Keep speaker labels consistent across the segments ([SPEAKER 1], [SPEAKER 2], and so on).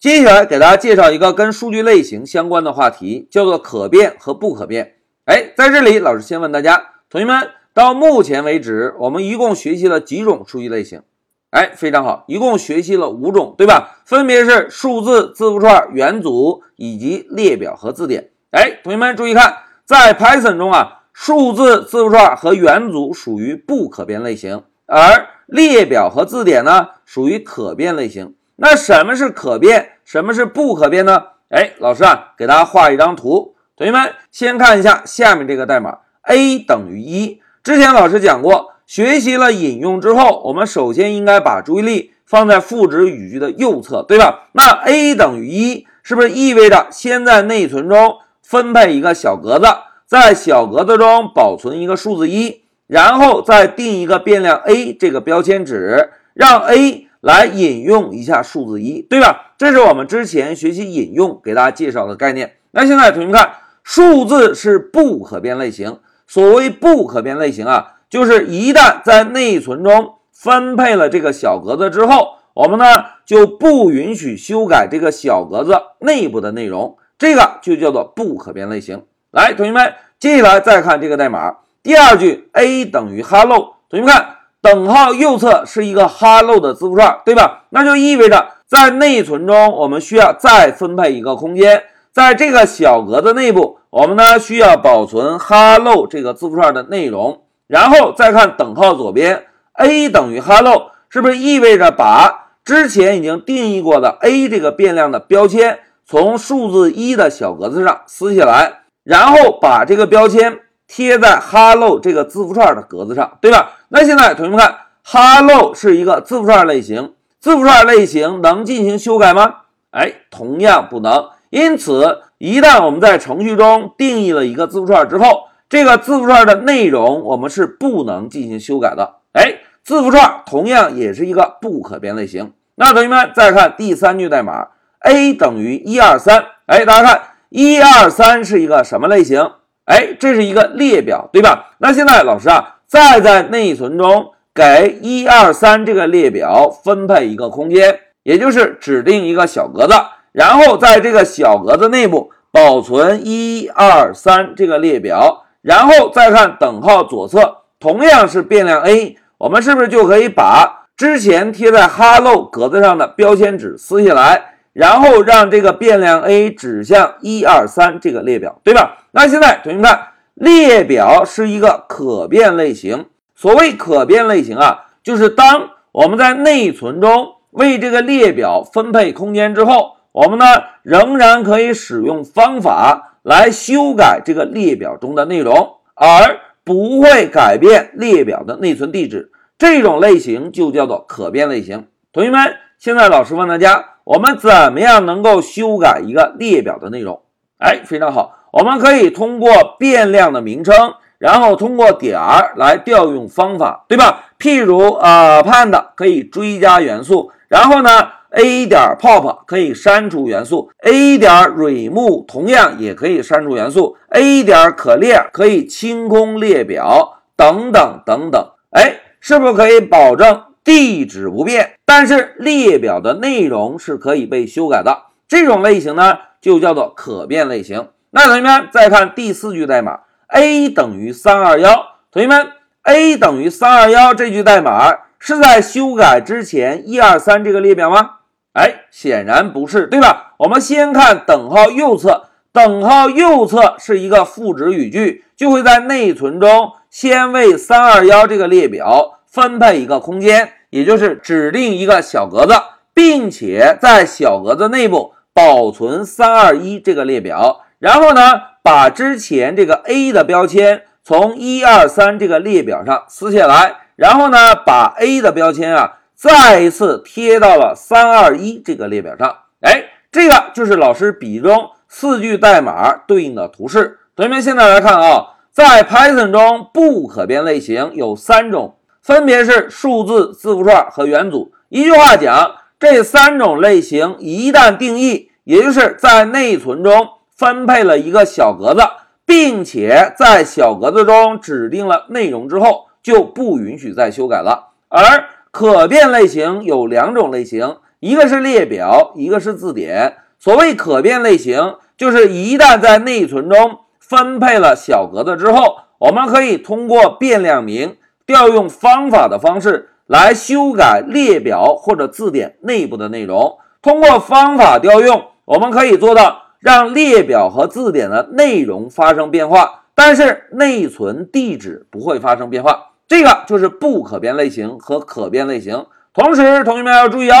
[SPEAKER 1] 接下来给大家介绍一个跟数据类型相关的话题，叫做可变和不可变。哎，在这里，老师先问大家，同学们，到目前为止，我们一共学习了几种数据类型？哎，非常好，一共学习了五种，对吧？分别是数字、字符串、元组以及列表和字典。哎，同学们注意看，在 Python 中啊，数字、字符串和元组属于不可变类型，而列表和字典呢，属于可变类型。那什么是可变，什么是不可变呢？哎，老师啊，给大家画一张图。同学们先看一下下面这个代码，a 等于一。之前老师讲过，学习了引用之后，我们首先应该把注意力放在赋值语句的右侧，对吧？那 a 等于一，是不是意味着先在内存中分配一个小格子，在小格子中保存一个数字一，然后再定一个变量 a 这个标签值，让 a。来引用一下数字一，对吧？这是我们之前学习引用给大家介绍的概念。那现在同学们看，数字是不可变类型。所谓不可变类型啊，就是一旦在内存中分配了这个小格子之后，我们呢就不允许修改这个小格子内部的内容，这个就叫做不可变类型。来，同学们，接下来再看这个代码，第二句 a 等于 hello，同学们看。等号右侧是一个 hello 的字符串，对吧？那就意味着在内存中，我们需要再分配一个空间，在这个小格子内部，我们呢需要保存 hello 这个字符串的内容。然后再看等号左边，a 等于 hello，是不是意味着把之前已经定义过的 a 这个变量的标签从数字一的小格子上撕下来，然后把这个标签？贴在 hello 这个字符串的格子上，对吧？那现在同学们看，hello 是一个字符串类型，字符串类型能进行修改吗？哎，同样不能。因此，一旦我们在程序中定义了一个字符串之后，这个字符串的内容我们是不能进行修改的。哎，字符串同样也是一个不可变类型。那同学们再看第三句代码，a 等于一二三。哎，大家看，一二三是一个什么类型？哎，这是一个列表，对吧？那现在老师啊，再在内存中给一二三这个列表分配一个空间，也就是指定一个小格子，然后在这个小格子内部保存一二三这个列表，然后再看等号左侧，同样是变量 a，我们是不是就可以把之前贴在 hello 格子上的标签纸撕下来？然后让这个变量 a 指向一二三这个列表，对吧？那现在同学们看，列表是一个可变类型。所谓可变类型啊，就是当我们在内存中为这个列表分配空间之后，我们呢仍然可以使用方法来修改这个列表中的内容，而不会改变列表的内存地址。这种类型就叫做可变类型。同学们，现在老师问大家。我们怎么样能够修改一个列表的内容？哎，非常好，我们可以通过变量的名称，然后通过点儿来调用方法，对吧？譬如，append 可以追加元素，然后呢，a 点 pop 可以删除元素，a 点 remove 同样也可以删除元素，a 点 clear 可以清空列表，等等等等。哎，是不是可以保证？地址不变，但是列表的内容是可以被修改的。这种类型呢，就叫做可变类型。那同学们再看第四句代码，a 等于三二幺。同学们，a 等于三二幺这句代码是在修改之前一二三这个列表吗？哎，显然不是，对吧？我们先看等号右侧，等号右侧是一个赋值语句，就会在内存中先为三二幺这个列表分配一个空间。也就是指定一个小格子，并且在小格子内部保存三二一这个列表，然后呢，把之前这个 a 的标签从一二三这个列表上撕下来，然后呢，把 a 的标签啊再一次贴到了三二一这个列表上。哎，这个就是老师笔中四句代码对应的图示。同学们现在来看啊，在 Python 中不可变类型有三种。分别是数字、字符串和元组。一句话讲，这三种类型一旦定义，也就是在内存中分配了一个小格子，并且在小格子中指定了内容之后，就不允许再修改了。而可变类型有两种类型，一个是列表，一个是字典。所谓可变类型，就是一旦在内存中分配了小格子之后，我们可以通过变量名调用方法的方式来修改列表或者字典内部的内容。通过方法调用，我们可以做到让列表和字典的内容发生变化，但是内存地址不会发生变化。这个就是不可变类型和可变类型。同时，同学们要注意啊，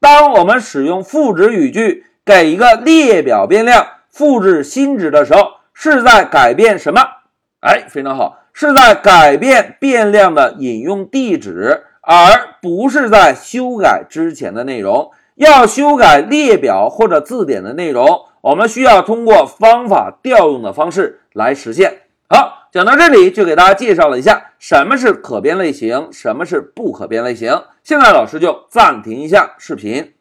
[SPEAKER 1] 当我们使用赋值语句给一个列表变量复制新值的时候，是在改变什么？哎，非常好，是在改变变量的引用地址，而不是在修改之前的内容。要修改列表或者字典的内容，我们需要通过方法调用的方式来实现。好，讲到这里就给大家介绍了一下什么是可变类型，什么是不可变类型。现在老师就暂停一下视频。